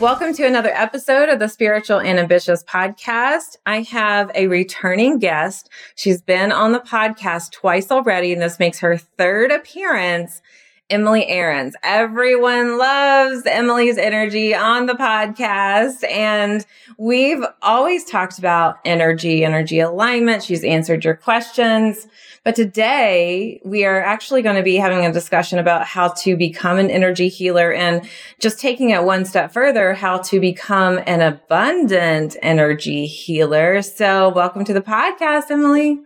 Welcome to another episode of the Spiritual and Ambitious podcast. I have a returning guest. She's been on the podcast twice already, and this makes her third appearance. Emily Aarons. Everyone loves Emily's energy on the podcast. And we've always talked about energy, energy alignment. She's answered your questions. But today we are actually going to be having a discussion about how to become an energy healer and just taking it one step further, how to become an abundant energy healer. So welcome to the podcast, Emily.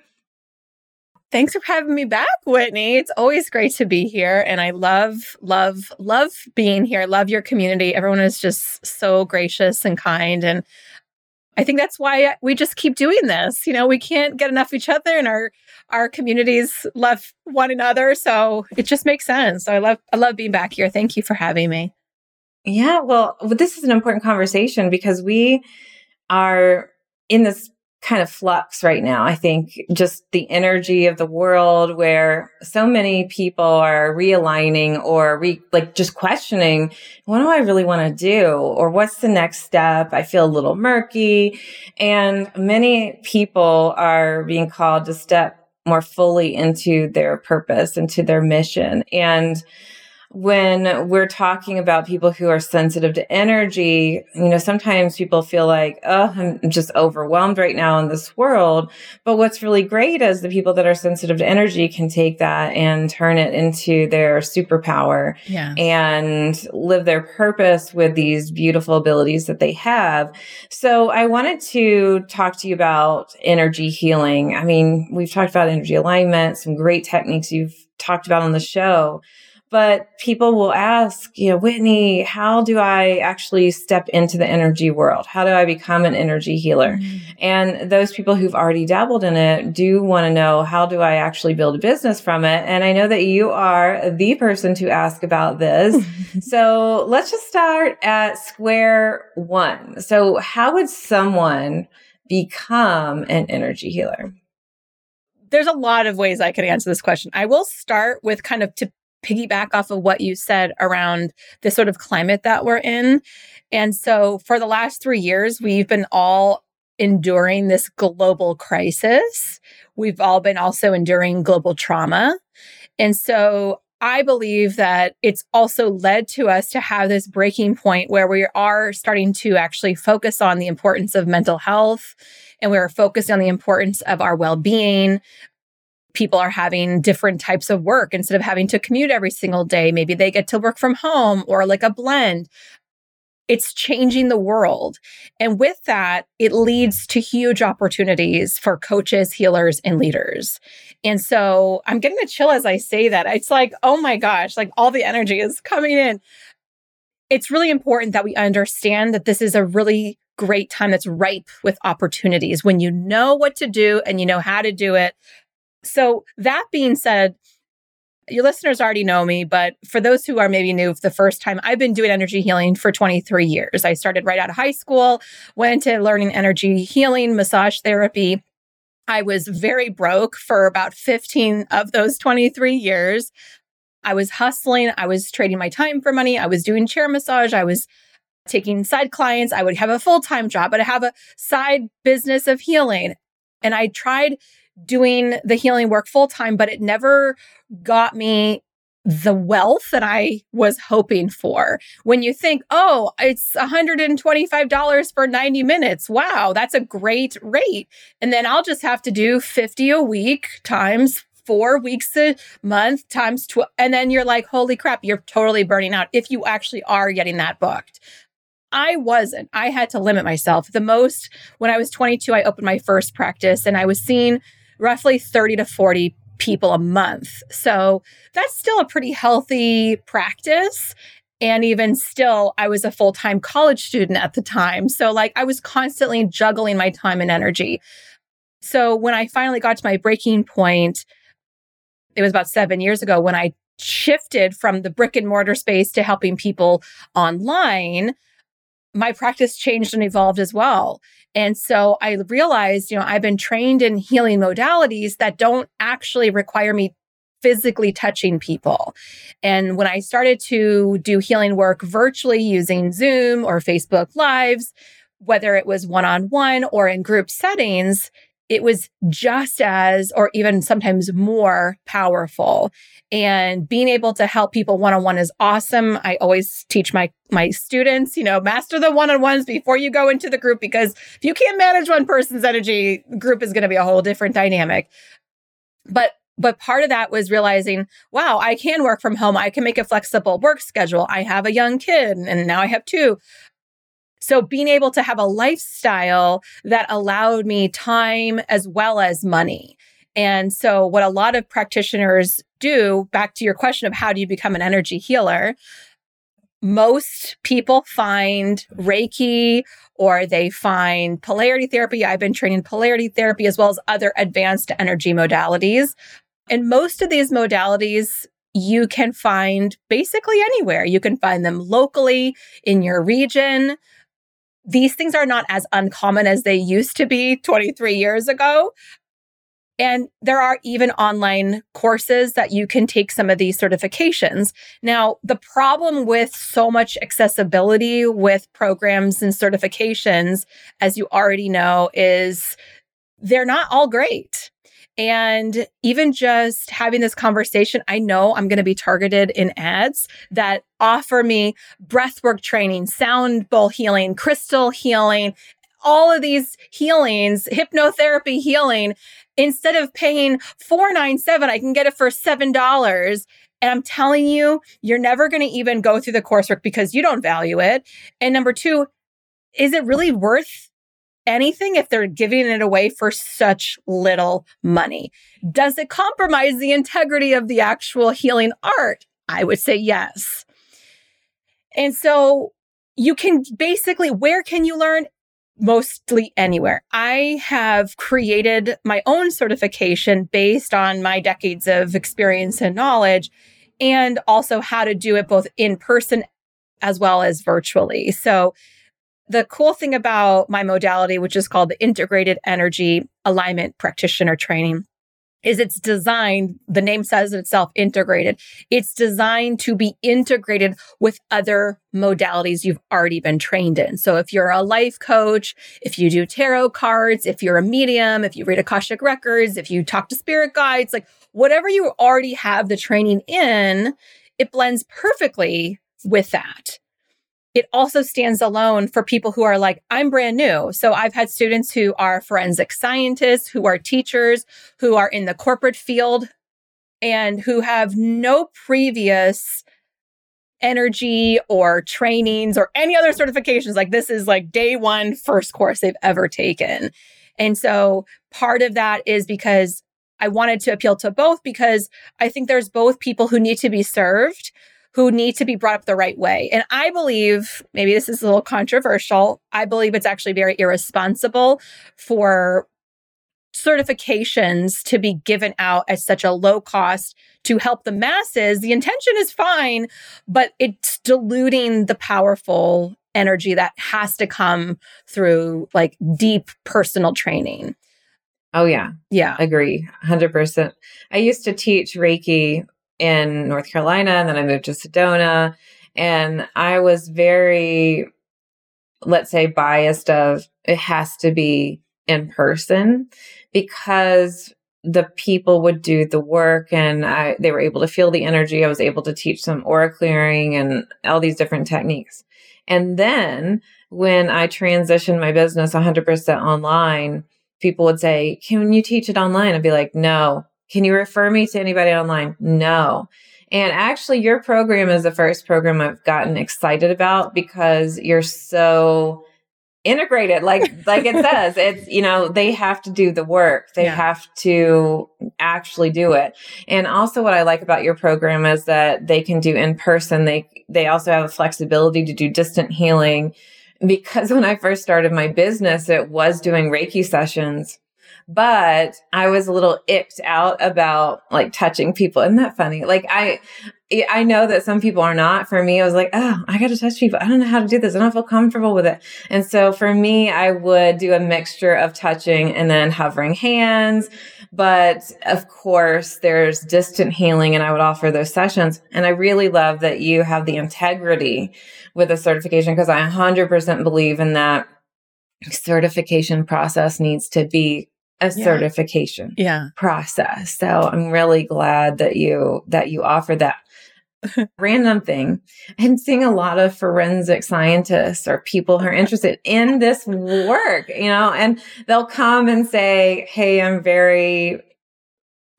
Thanks for having me back, Whitney. It's always great to be here. And I love, love, love being here. I love your community. Everyone is just so gracious and kind. And I think that's why we just keep doing this. You know, we can't get enough of each other and our our communities love one another. So it just makes sense. So I love I love being back here. Thank you for having me. Yeah, well, this is an important conversation because we are in this kind of flux right now. I think just the energy of the world where so many people are realigning or re, like just questioning, what do I really want to do? Or what's the next step? I feel a little murky. And many people are being called to step more fully into their purpose, into their mission. And when we're talking about people who are sensitive to energy, you know, sometimes people feel like, oh, I'm just overwhelmed right now in this world. But what's really great is the people that are sensitive to energy can take that and turn it into their superpower yeah. and live their purpose with these beautiful abilities that they have. So I wanted to talk to you about energy healing. I mean, we've talked about energy alignment, some great techniques you've talked about on the show but people will ask, you know, Whitney, how do I actually step into the energy world? How do I become an energy healer? Mm-hmm. And those people who've already dabbled in it do want to know, how do I actually build a business from it? And I know that you are the person to ask about this. so let's just start at square one. So how would someone become an energy healer? there's a lot of ways I could answer this question. I will start with kind of to piggyback off of what you said around the sort of climate that we're in. And so for the last three years, we've been all enduring this global crisis. We've all been also enduring global trauma. And so I believe that it's also led to us to have this breaking point where we are starting to actually focus on the importance of mental health and we are focused on the importance of our well being, people are having different types of work instead of having to commute every single day. Maybe they get to work from home or like a blend. It's changing the world. And with that, it leads to huge opportunities for coaches, healers, and leaders. And so I'm getting a chill as I say that. It's like, oh my gosh, like all the energy is coming in. It's really important that we understand that this is a really great time that's ripe with opportunities when you know what to do and you know how to do it so, that being said, your listeners already know me, but for those who are maybe new for the first time, I've been doing energy healing for 23 years. I started right out of high school, went into learning energy healing, massage therapy. I was very broke for about 15 of those 23 years. I was hustling, I was trading my time for money, I was doing chair massage, I was taking side clients, I would have a full time job, but I have a side business of healing. And I tried doing the healing work full time, but it never got me the wealth that I was hoping for. When you think, oh, it's $125 for 90 minutes. Wow, that's a great rate. And then I'll just have to do 50 a week times four weeks a month times 12. And then you're like, holy crap, you're totally burning out if you actually are getting that booked. I wasn't. I had to limit myself. The most, when I was 22, I opened my first practice and I was seeing roughly 30 to 40 people a month. So that's still a pretty healthy practice. And even still, I was a full time college student at the time. So, like, I was constantly juggling my time and energy. So, when I finally got to my breaking point, it was about seven years ago when I shifted from the brick and mortar space to helping people online. My practice changed and evolved as well. And so I realized, you know, I've been trained in healing modalities that don't actually require me physically touching people. And when I started to do healing work virtually using Zoom or Facebook Lives, whether it was one on one or in group settings, it was just as, or even sometimes more powerful. And being able to help people one on one is awesome. I always teach my my students, you know, master the one on ones before you go into the group because if you can't manage one person's energy, group is going to be a whole different dynamic. But but part of that was realizing, wow, I can work from home. I can make a flexible work schedule. I have a young kid and now I have two. So being able to have a lifestyle that allowed me time as well as money. And so what a lot of practitioners do, back to your question of how do you become an energy healer, most people find Reiki or they find polarity therapy. I've been trained in polarity therapy as well as other advanced energy modalities. And most of these modalities you can find basically anywhere. You can find them locally in your region. These things are not as uncommon as they used to be 23 years ago. And there are even online courses that you can take some of these certifications. Now, the problem with so much accessibility with programs and certifications, as you already know, is they're not all great. And even just having this conversation, I know I'm going to be targeted in ads that offer me breathwork training, sound bowl healing, crystal healing, all of these healings, hypnotherapy healing. Instead of paying four nine seven, I can get it for seven dollars. And I'm telling you, you're never going to even go through the coursework because you don't value it. And number two, is it really worth anything if they're giving it away for such little money? Does it compromise the integrity of the actual healing art? I would say yes. And so you can basically, where can you learn? Mostly anywhere. I have created my own certification based on my decades of experience and knowledge, and also how to do it both in person as well as virtually. So the cool thing about my modality, which is called the Integrated Energy Alignment Practitioner Training, is it's designed, the name says it itself, integrated. It's designed to be integrated with other modalities you've already been trained in. So if you're a life coach, if you do tarot cards, if you're a medium, if you read Akashic records, if you talk to spirit guides, like whatever you already have the training in, it blends perfectly with that it also stands alone for people who are like, I'm brand new. So I've had students who are forensic scientists, who are teachers, who are in the corporate field, and who have no previous energy or trainings or any other certifications. Like this is like day one, first course they've ever taken. And so part of that is because I wanted to appeal to both because I think there's both people who need to be served who need to be brought up the right way. And I believe, maybe this is a little controversial, I believe it's actually very irresponsible for certifications to be given out at such a low cost to help the masses. The intention is fine, but it's diluting the powerful energy that has to come through like deep personal training. Oh, yeah. Yeah. Agree. 100%. I used to teach Reiki in North Carolina and then I moved to Sedona and I was very let's say biased of it has to be in person because the people would do the work and I, they were able to feel the energy. I was able to teach some aura clearing and all these different techniques. And then when I transitioned my business 100% online, people would say, Can you teach it online? I'd be like, No, can you refer me to anybody online? No. And actually, your program is the first program I've gotten excited about because you're so integrated like like it says it's you know they have to do the work they Yeah. have to actually do it and also what i like about your program is that they can do in person they they also have the flexibility to do distant healing because when i first started my business it was doing reiki sessions but i was a little icked out about like touching people isn't that funny like i I know that some people are not. For me, I was like, oh, I got to touch people. I don't know how to do this. I don't feel comfortable with it. And so for me, I would do a mixture of touching and then hovering hands. But of course, there's distant healing and I would offer those sessions. And I really love that you have the integrity with the certification because I 100% believe in that certification process needs to be a Yeah. certification Yeah. process. So I'm really glad that you that you offer that. Random thing. I'm seeing a lot of forensic scientists or people who are interested in this work, you know, and they'll come and say, Hey, I'm very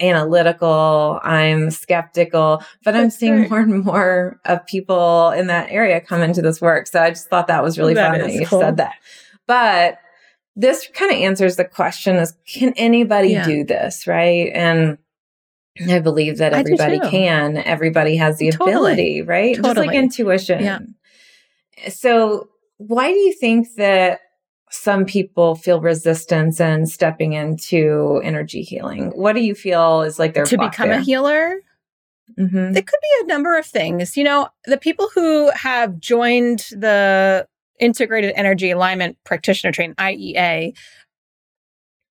analytical. I'm skeptical, but I'm seeing more and more of people in that area come into this work. So I just thought that was really That fun that you cool. said that. But this kind of answers the question is can anybody Yeah. do this, right? And I believe that everybody can. Everybody has the Totally. ability, right? Just like intuition. Yeah. So, why do you think that some people feel resistance in stepping into energy healing? What do you feel is like their to become there? a healer, Mhm. it could be a number of things. You know, the people who have joined the Integrated Energy Alignment Practitioner Training, IEA,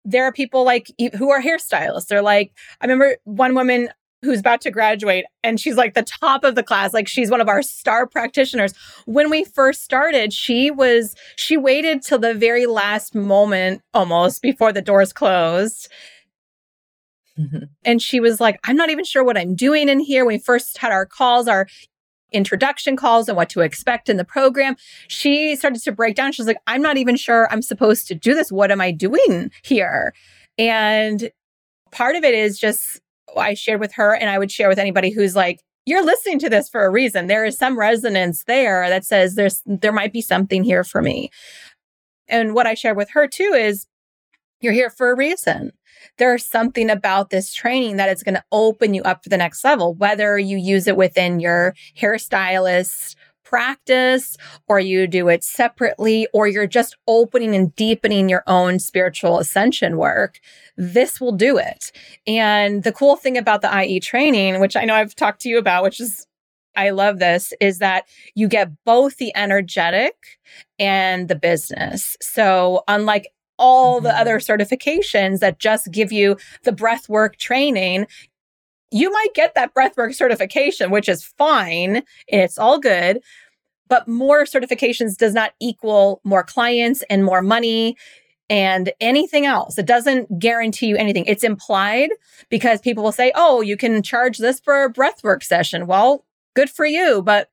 there are people like who are hairstylists. They're like, I remember one woman who's about to graduate and she's like the top of the class like she's one of our star practitioners when we first started she was she waited till the very last moment almost before the doors closed Mhm. and she was like, I'm not even sure what I'm doing in here. When we first had our calls, our introduction calls and what to expect in the program, she started to break down. She was like, I'm not even sure I'm supposed to do this. What am I doing here? And part of it is just I shared with her, and I would share with anybody who's like, you're listening to this for a reason. There is some resonance there that says there's there might be something here for me. And what I shared with her too is you're here for a reason there's something about this training that is going to open you up to the next level, whether you use it within your hairstylist practice or you do it separately or you're just opening and deepening your own spiritual ascension work. This will do it. And the cool thing about the IE training, which I know I've talked to you about, which is I love this is that you get both the energetic and the business. So, unlike all the Mhm. other certifications that just give you the breathwork training, you might get that breathwork certification, which is fine it's all good. But more certifications does not equal more clients and more money and anything else. It doesn't guarantee you anything. It's implied because people will say, oh, you can charge this for a breathwork session. Well, good for you, but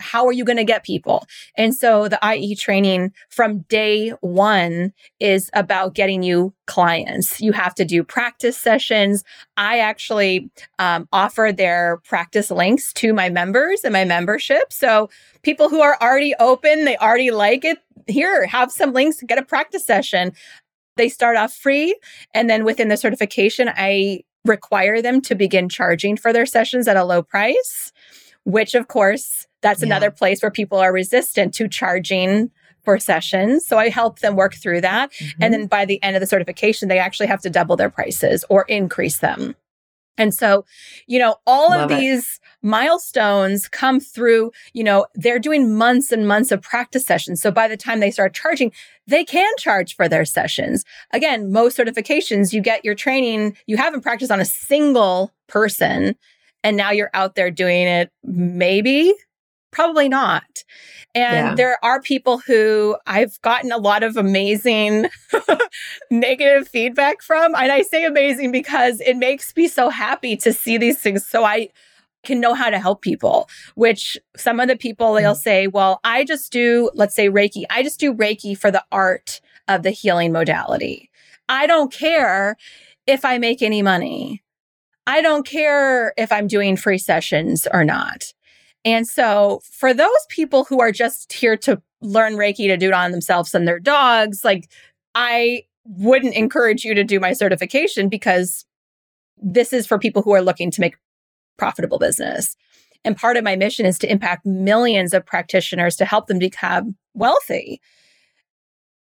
how are you going to get people? And so the IE training from day one is about getting you clients. You have to do practice sessions. I actually um, offer their practice links to my members and my membership. So people who are already open, they already like it. Here, have some links, get a practice session. They start off free. And then within the certification, I require them to begin charging for their sessions at a low price, which of course, that's Yeah. another place where people are resistant to charging for sessions. So I help them work through that. And mm-hmm. then by the end of the certification, they actually have to double their prices or increase them. And so, you know, all Love of it. these milestones come through, you know, they're doing months and months of practice sessions. So by the time they start charging, they can charge for their sessions. Again, most certifications, you get your training, you haven't practiced on a single person, and now you're out there doing it maybe probably not. And Yeah. there are people who I've gotten a lot of amazing negative feedback from. And I say amazing because it makes me so happy to see these things. So I can know how to help people, which some of the people they'll mm-hmm. say, well, I just do, let's say Reiki, I just do Reiki for the art of the healing modality. I don't care if I make any money. I don't care if I'm doing free sessions or not. And so, for those people who are just here to learn Reiki to do it on themselves and their dogs. Like, I wouldn't encourage you to do my certification because this is for people who are looking to make profitable business. And part of my mission is to impact millions of practitioners to help them become wealthy.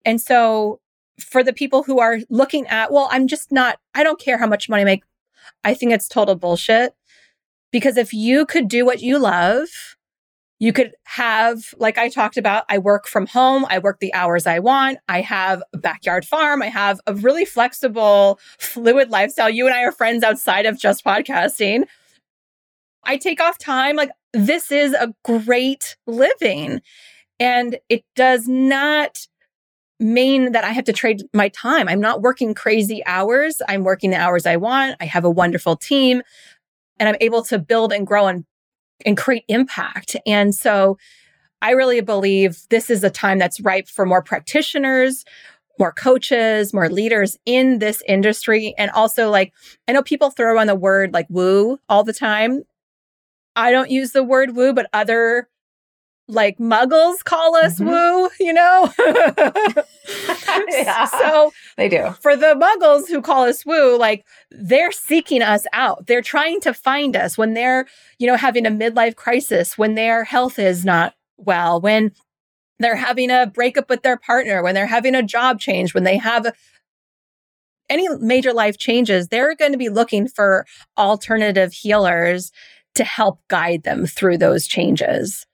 And so for the people who are looking at, well, I'm just not, I don't care how much money I make. I think it's total bullshit. Because if you could do what you love, you could have, like I talked about, I work from home, I work the hours I want, I have a backyard farm, I have a really flexible, fluid lifestyle. You and I are friends outside of just podcasting. I take off time. Like, this is a great living. And it does not mean that I have to trade my time. I'm not working crazy hours. I'm working the hours I want. I have a wonderful team and I'm able to build and grow and, and create impact. And so I really believe this is a time that's ripe for more practitioners, more coaches, more leaders in this industry. And also, like, I know people throw on the word like woo all the time. I don't use the word woo, but other like muggles call us mm-hmm. woo, you know? yeah, so they do. For the muggles who call us woo, like they're seeking us out. They're trying to find us when they're, you know, having a midlife crisis, when their health is not well, when they're having a breakup with their partner, when they're having a job change, when they have any major life changes, they're going to be looking for alternative healers to help guide them through those changes.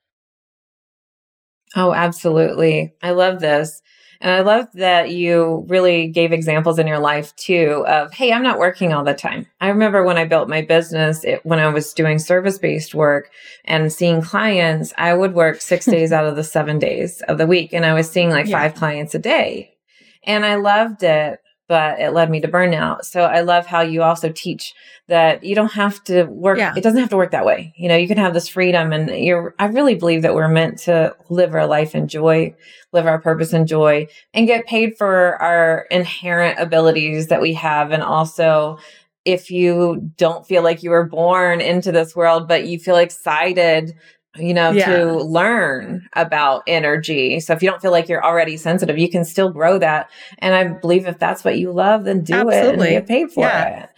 Oh, absolutely. I love this. And I love that you really gave examples in your life too of, hey, I'm not working all the time. I remember when I built my business, it, when I was doing service based work and seeing clients, I would work six days out of the seven days of the week. And I was seeing like yeah. five clients a day. And I loved it but it led me to burnout. So I love how you also teach that you don't have to work. Yeah. It doesn't have to work that way. You know, you can have this freedom and you're, I really believe that we're meant to live our life in joy, live our purpose in joy and get paid for our inherent abilities that we have. And also if you don't feel like you were born into this world, but you feel excited you know, yeah. to learn about energy. So if you don't feel like you're already sensitive, you can still grow that. And I believe if that's what you love, then do Absolutely. it and get paid for yeah. it.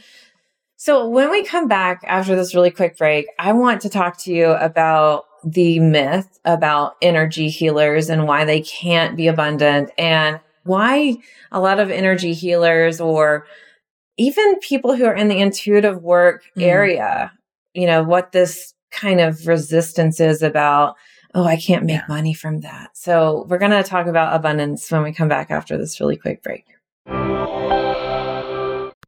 So when we come back after this really quick break, I want to talk to you about the myth about energy healers and why they can't be abundant and why a lot of energy healers or even people who are in the intuitive work mm. area, you know, what this kind of resistances about, oh, I can't make yeah. money from that. So we're going to talk about abundance when we come back after this really quick break.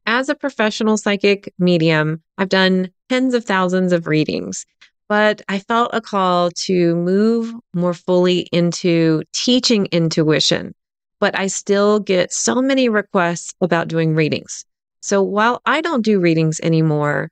As a professional psychic medium, I've done tens of thousands of readings, but I felt a call to move more fully into teaching intuition. But I still get so many requests about doing readings. So while I don't do readings anymore,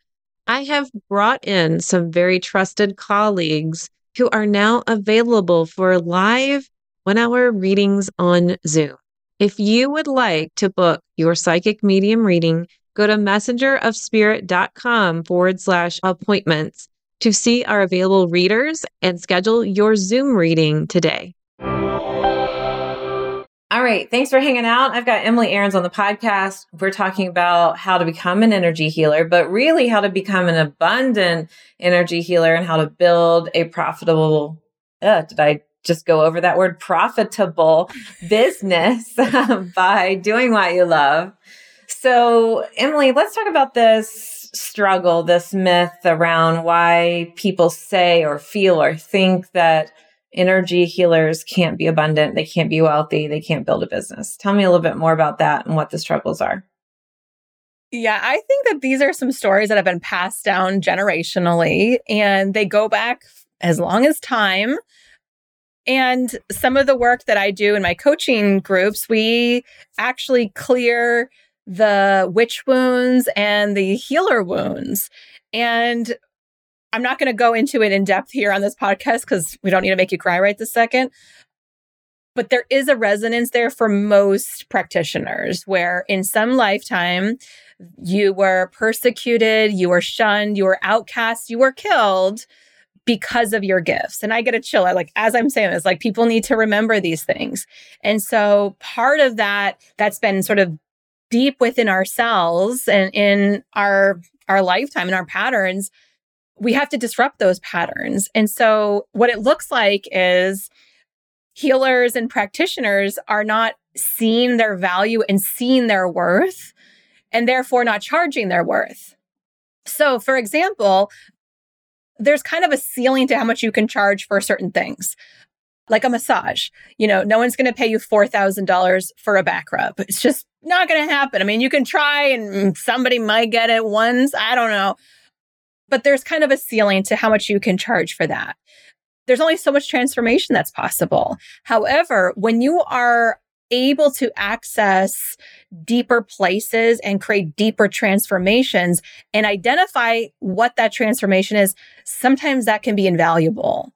I have brought in some very trusted colleagues who are now available for live one hour readings on Zoom. If you would like to book your psychic medium reading, go to messengerofspirit.com forward slash appointments to see our available readers and schedule your Zoom reading today. All right. Thanks for hanging out. I've got Emily Aarons on the podcast. We're talking about how to become an energy healer, but really how to become an abundant energy healer and how to build a profitable, uh, did I just go over that word profitable business by doing what you love. So, Emily, let's talk about this struggle, this myth around why people say or feel or think that energy healers can't be abundant, they can't be wealthy, they can't build a business. Tell me a little bit more about that and what the struggles are. Yeah, I think that these are some stories that have been passed down generationally and they go back as long as time. And some of the work that I do in my coaching groups, we actually clear the witch wounds and the healer wounds. And I'm not going to go into it in depth here on this podcast because we don't need to make you cry right this second. But there is a resonance there for most practitioners where in some lifetime you were persecuted, you were shunned, you were outcast, you were killed because of your gifts. And I get a chill. I like, as I'm saying this, like people need to remember these things. And so part of that, that's been sort of deep within ourselves and in our, our lifetime and our patterns, we have to disrupt those patterns. And so what it looks like is healers and practitioners are not seeing their value and seeing their worth and therefore not charging their worth. So, for example, there's kind of a ceiling to how much you can charge for certain things. Like a massage, you know, no one's going to pay you $4,000 for a back rub. It's just not going to happen. I mean, you can try and somebody might get it once. I don't know. But there's kind of a ceiling to how much you can charge for that. There's only so much transformation that's possible. However, when you are able to access deeper places and create deeper transformations and identify what that transformation is, sometimes that can be invaluable.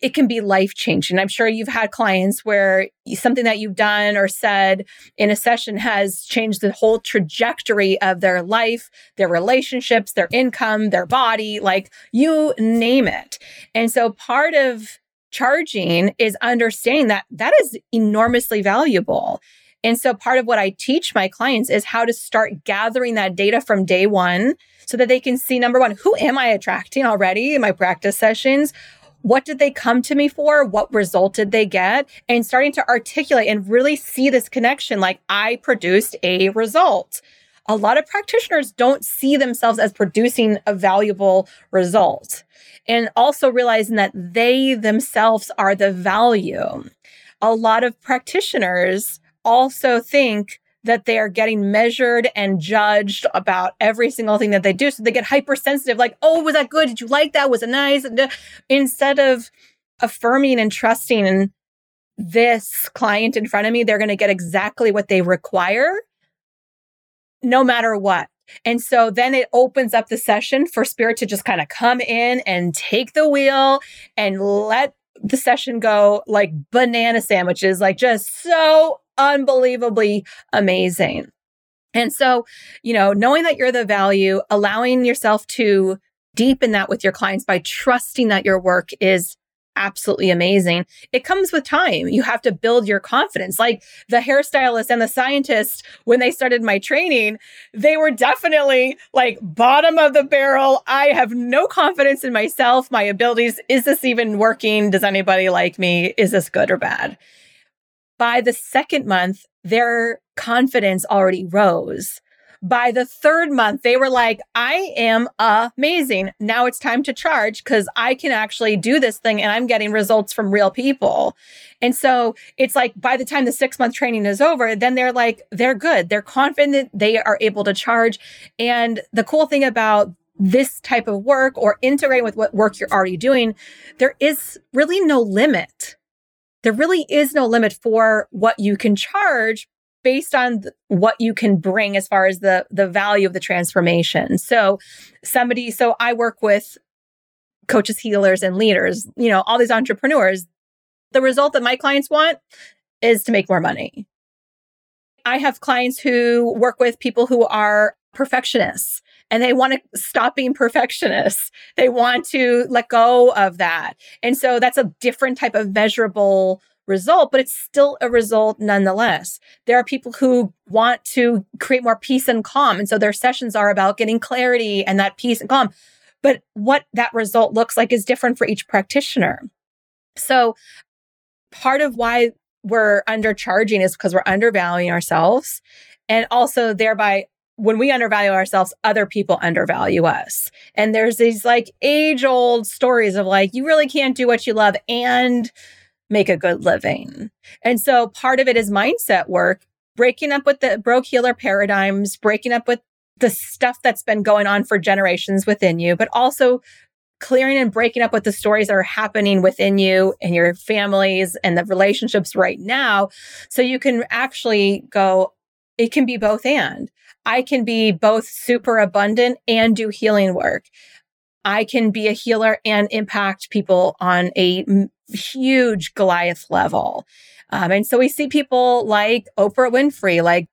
It can be life changing. I'm sure you've had clients where something that you've done or said in a session has changed the whole trajectory of their life, their relationships, their income, their body, like you name it. And so part of charging is understanding that that is enormously valuable. And so part of what I teach my clients is how to start gathering that data from day one so that they can see number one, who am I attracting already in my practice sessions? What did they come to me for? What result did they get? And starting to articulate and really see this connection like I produced a result. A lot of practitioners don't see themselves as producing a valuable result and also realizing that they themselves are the value. A lot of practitioners also think that they are getting measured and judged about every single thing that they do. So they get hypersensitive, like, oh, was that good? Did you like that? Was it nice? Uh, instead of affirming and trusting in this client in front of me, they're going to get exactly what they require, no matter what. And so then it opens up the session for spirit to just kind of come in and take the wheel and let the session go like banana sandwiches, like just so unbelievably amazing. And so, you know, knowing that you're the value, allowing yourself to deepen that with your clients by trusting that your work is absolutely amazing. It comes with time. You have to build your confidence. Like the hairstylist and the scientist, when they started my training, they were definitely like bottom of the barrel. I have no confidence in myself, my abilities. Is this even working? Does anybody like me? Is this good or bad? By the second month, their confidence already rose. By the third month, they were like, I am amazing. Now it's time to charge because I can actually do this thing and I'm getting results from real people. And so it's like by the time the six month training is over, then they're like, they're good. They're confident they are able to charge. And the cool thing about this type of work or integrating with what work you're already doing, there is really no limit. There really is no limit for what you can charge based on th- what you can bring as far as the the value of the transformation. So somebody so I work with coaches, healers and leaders, you know, all these entrepreneurs. The result that my clients want is to make more money. I have clients who work with people who are perfectionists and they want to stop being perfectionists. They want to let go of that. And so that's a different type of measurable result, but it's still a result nonetheless. There are people who want to create more peace and calm. And so their sessions are about getting clarity and that peace and calm. But what that result looks like is different for each practitioner. So part of why we're undercharging is because we're undervaluing ourselves. And also thereby when we undervalue ourselves, other people undervalue us. And there's these like age old stories of like, you really can't do what you love and make a good living. And so part of it is mindset work, breaking up with the broke healer paradigms, breaking up with the stuff that's been going on for generations within you, but also clearing and breaking up with the stories that are happening within you and your families and the relationships right now. So you can actually go, it can be both and. I can be both super abundant and do healing work. I can be a healer and impact people on a huge Goliath level. Um, and so we see people like Oprah Winfrey, like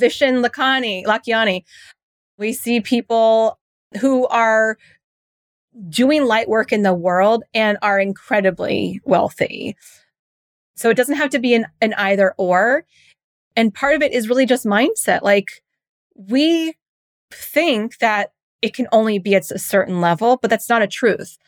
Vishen Lakhiani, Lakhiani. We see people who are doing light work in the world and are incredibly wealthy. So it doesn't have to be an, an either or. And part of it is really just mindset. Like we think that it can only be at a certain level, but that's not a truth.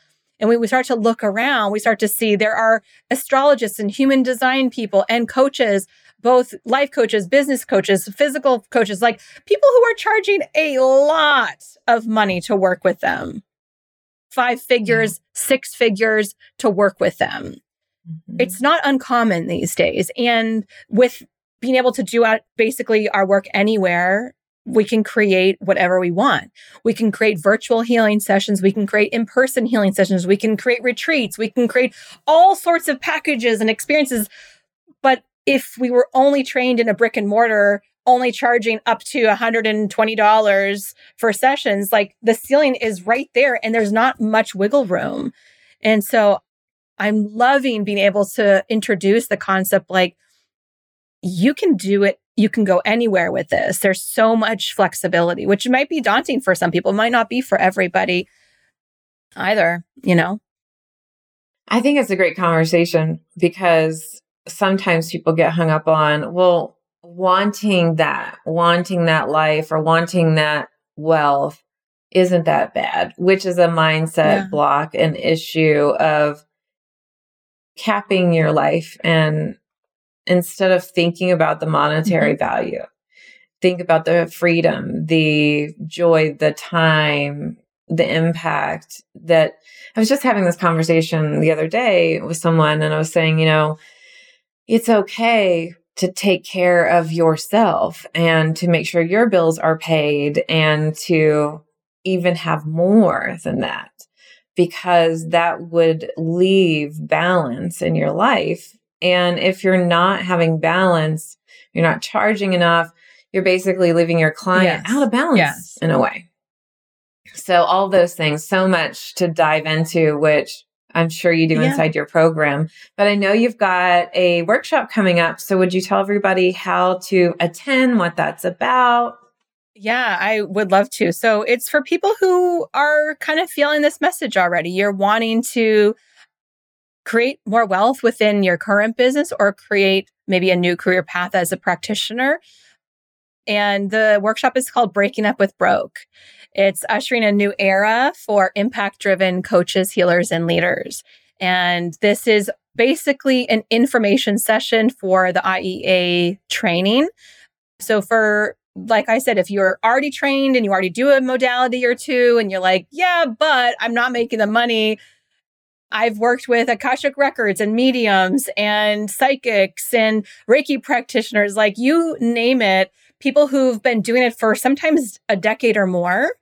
And when we start to look around, we start to see there are astrologists and human design people and coaches, both life coaches, business coaches, physical coaches, like people who are charging a lot of money to work with them five figures, yeah. six figures to work with them. Mm-hmm. It's not uncommon these days. And with being able to do out basically our work anywhere, we can create whatever we want. We can create virtual healing sessions. We can create in person healing sessions. We can create retreats. We can create all sorts of packages and experiences. But if we were only trained in a brick and mortar, only charging up to $120 for sessions, like the ceiling is right there and there's not much wiggle room. And so I'm loving being able to introduce the concept like you can do it you can go anywhere with this. There's so much flexibility, which might be daunting for some people, it might not be for everybody either, you know? I think it's a great conversation because sometimes people get hung up on, well, wanting that, wanting that life or wanting that wealth isn't that bad, which is a mindset yeah. block, an issue of capping your life and instead of thinking about the monetary mm-hmm. value, think about the freedom, the joy, the time, the impact that I was just having this conversation the other day with someone and I was saying, you know, it's okay to take care of yourself and to make sure your bills are paid and to even have more than that because that would leave balance in your life and if you're not having balance, you're not charging enough, you're basically leaving your client yes. out of balance yes. in a way. So all those things, so much to dive into, which I'm sure you do yeah. inside your program. But I know you've got a workshop coming up. So would you tell everybody how to attend, what that's about? Yeah, I would love to. So it's for people who are kind of feeling this message already. You're wanting to create more wealth within your current business or create maybe a new career path as a practitioner. And the workshop is called Breaking Up with Broke. It's ushering a new era for impact driven coaches, healers, and leaders. And this is basically an information session for the IEA training. So, for like I said, if you're already trained and you already do a modality or two and you're like, yeah, but I'm not making the money I've worked with Akashic Records and mediums and psychics and Reiki practitioners, like you name it, people who've been doing it for sometimes a decade or more,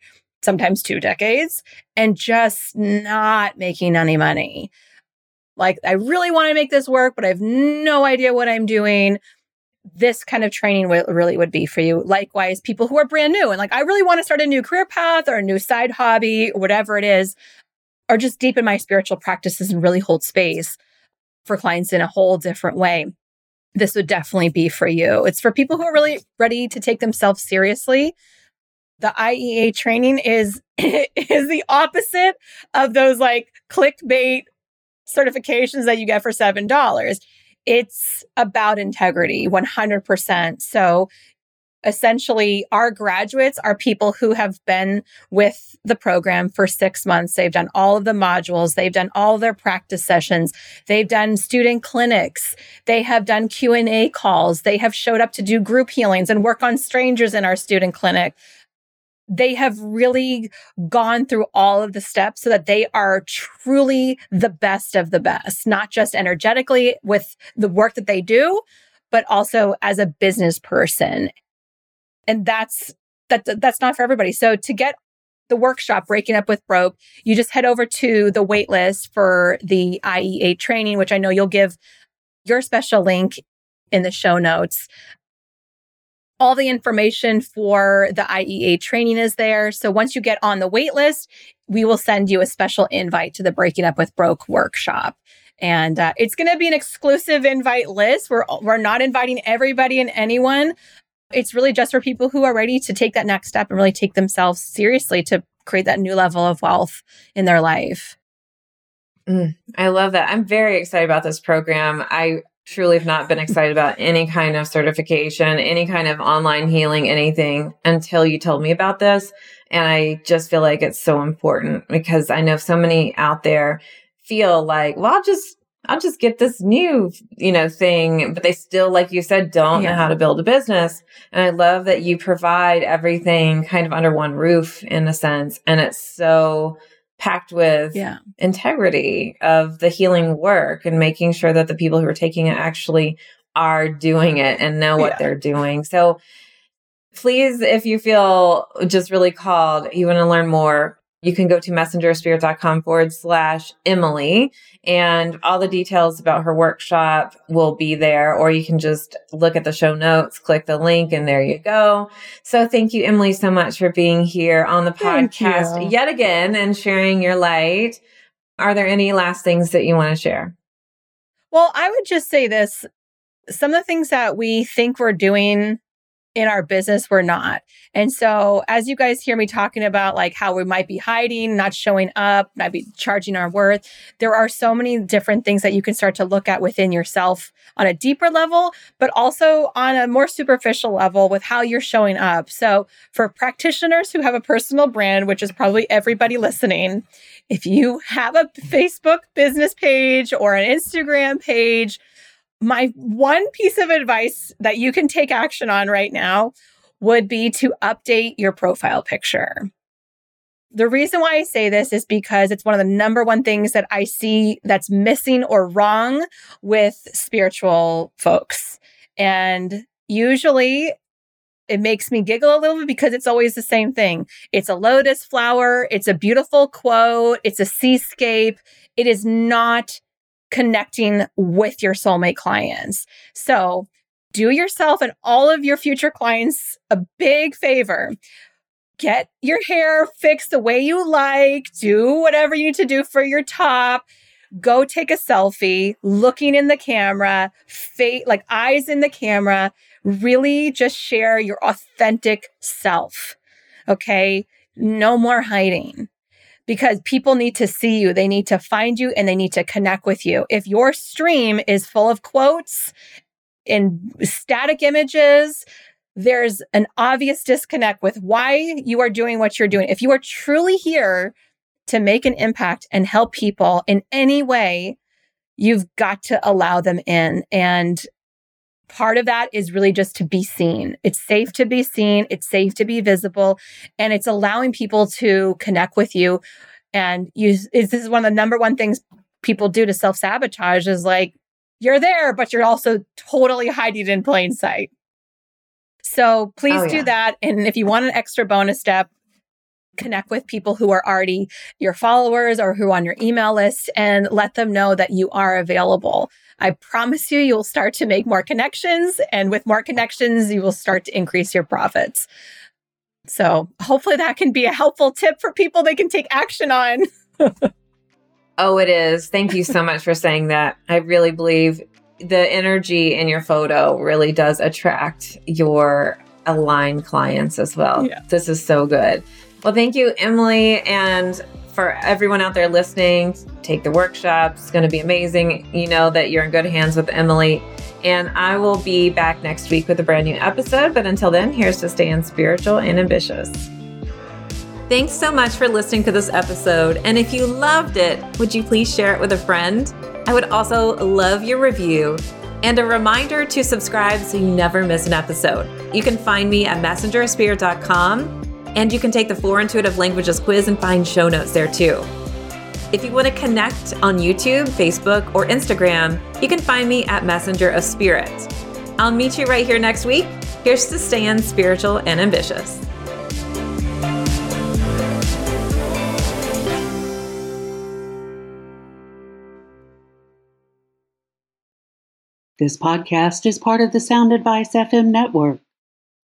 sometimes two decades, and just not making any money. Like, I really want to make this work, but I have no idea what I'm doing. This kind of training w- really would be for you. Likewise, people who are brand new and like, I really want to start a new career path or a new side hobby, whatever it is or just deepen my spiritual practices and really hold space for clients in a whole different way, this would definitely be for you. It's for people who are really ready to take themselves seriously. The IEA training is is the opposite of those like clickbait certifications that you get for $7. It's about integrity 100%. So essentially our graduates are people who have been with the program for six months. They've done all of the modules. They've done all their practice sessions. They've done student clinics. They have done q&a calls. They have showed up to do group healings and work on strangers in our student clinic. They have really gone through all of the steps so that they are truly the best of the best, not just energetically with the work that they do, but also as a business person and that's that that's not for everybody. So to get the workshop breaking up with broke you just head over to the waitlist for the iea training which i know you'll give your special link in the show notes all the information for the iea training is there so once you get on the waitlist we will send you a special invite to the breaking up with broke workshop and uh, it's going to be an exclusive invite list. We're we're not inviting everybody and anyone. It's really just for people who are ready to take that next step and really take themselves seriously to create that new level of wealth in their life. Mm, I love that. I'm very excited about this program. I truly have not been excited about any kind of certification, any kind of online healing, anything until you told me about this. And I just feel like it's so important because I know so many out there feel like, well, I'll just, I'll just get this new, you know, thing, but they still, like you said, don't yeah. know how to build a business. And I love that you provide everything kind of under one roof in a sense. And it's so, packed with yeah. integrity of the healing work and making sure that the people who are taking it actually are doing it and know what yeah. they're doing. So please, if you feel just really called, you want to learn more, you can go to messengerofspirit.com forward slash Emily and all the details about her workshop will be there, or you can just look at the show notes, click the link, and there you go. So thank you, Emily, so much for being here on the podcast yet again and sharing your light. Are there any last things that you want to share? Well, I would just say this some of the things that we think we're doing in our business we're not. And so as you guys hear me talking about like how we might be hiding, not showing up, not be charging our worth, there are so many different things that you can start to look at within yourself on a deeper level, but also on a more superficial level with how you're showing up. So for practitioners who have a personal brand, which is probably everybody listening, if you have a Facebook business page or an Instagram page, my one piece of advice that you can take action on right now would be to update your profile picture. The reason why I say this is because it's one of the number one things that I see that's missing or wrong with spiritual folks. And usually it makes me giggle a little bit because it's always the same thing. It's a lotus flower, it's a beautiful quote, it's a seascape. It is not connecting with your soulmate clients. So do yourself and all of your future clients a big favor. Get your hair fixed the way you like, do whatever you need to do for your top. Go take a selfie, looking in the camera, like eyes in the camera. Really just share your authentic self. Okay. No more hiding because people need to see you. They need to find you and they need to connect with you. If your stream is full of quotes and static images, there's an obvious disconnect with why you are doing what you're doing. If you are truly here to make an impact and help people in any way, you've got to allow them in. And part of that is really just to be seen. It's safe to be seen, it's safe to be visible, and it's allowing people to connect with you. And you, this is one of the number one things people do to self sabotage is like, you're there, but you're also totally hiding in plain sight. So please oh, yeah. do that. And if you want an extra bonus step, connect with people who are already your followers or who are on your email list and let them know that you are available. I promise you, you'll start to make more connections. And with more connections, you will start to increase your profits. So hopefully that can be a helpful tip for people they can take action on. oh, it is. Thank you so much for saying that. I really believe the energy in your photo really does attract your aligned clients as well. Yeah. This is so good. Well, thank you, Emily. And for everyone out there listening, take the workshop. It's going to be amazing. You know that you're in good hands with Emily. And I will be back next week with a brand new episode. But until then, here's to staying spiritual and ambitious. Thanks so much for listening to this episode. And if you loved it, would you please share it with a friend? I would also love your review and a reminder to subscribe so you never miss an episode. You can find me at messengerofspirit.com and you can take the Four Intuitive Languages quiz and find show notes there too. If you want to connect on YouTube, Facebook, or Instagram, you can find me at Messenger of Spirit. I'll meet you right here next week. Here's to staying spiritual and ambitious. This podcast is part of the Sound Advice FM network.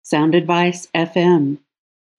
Sound Advice FM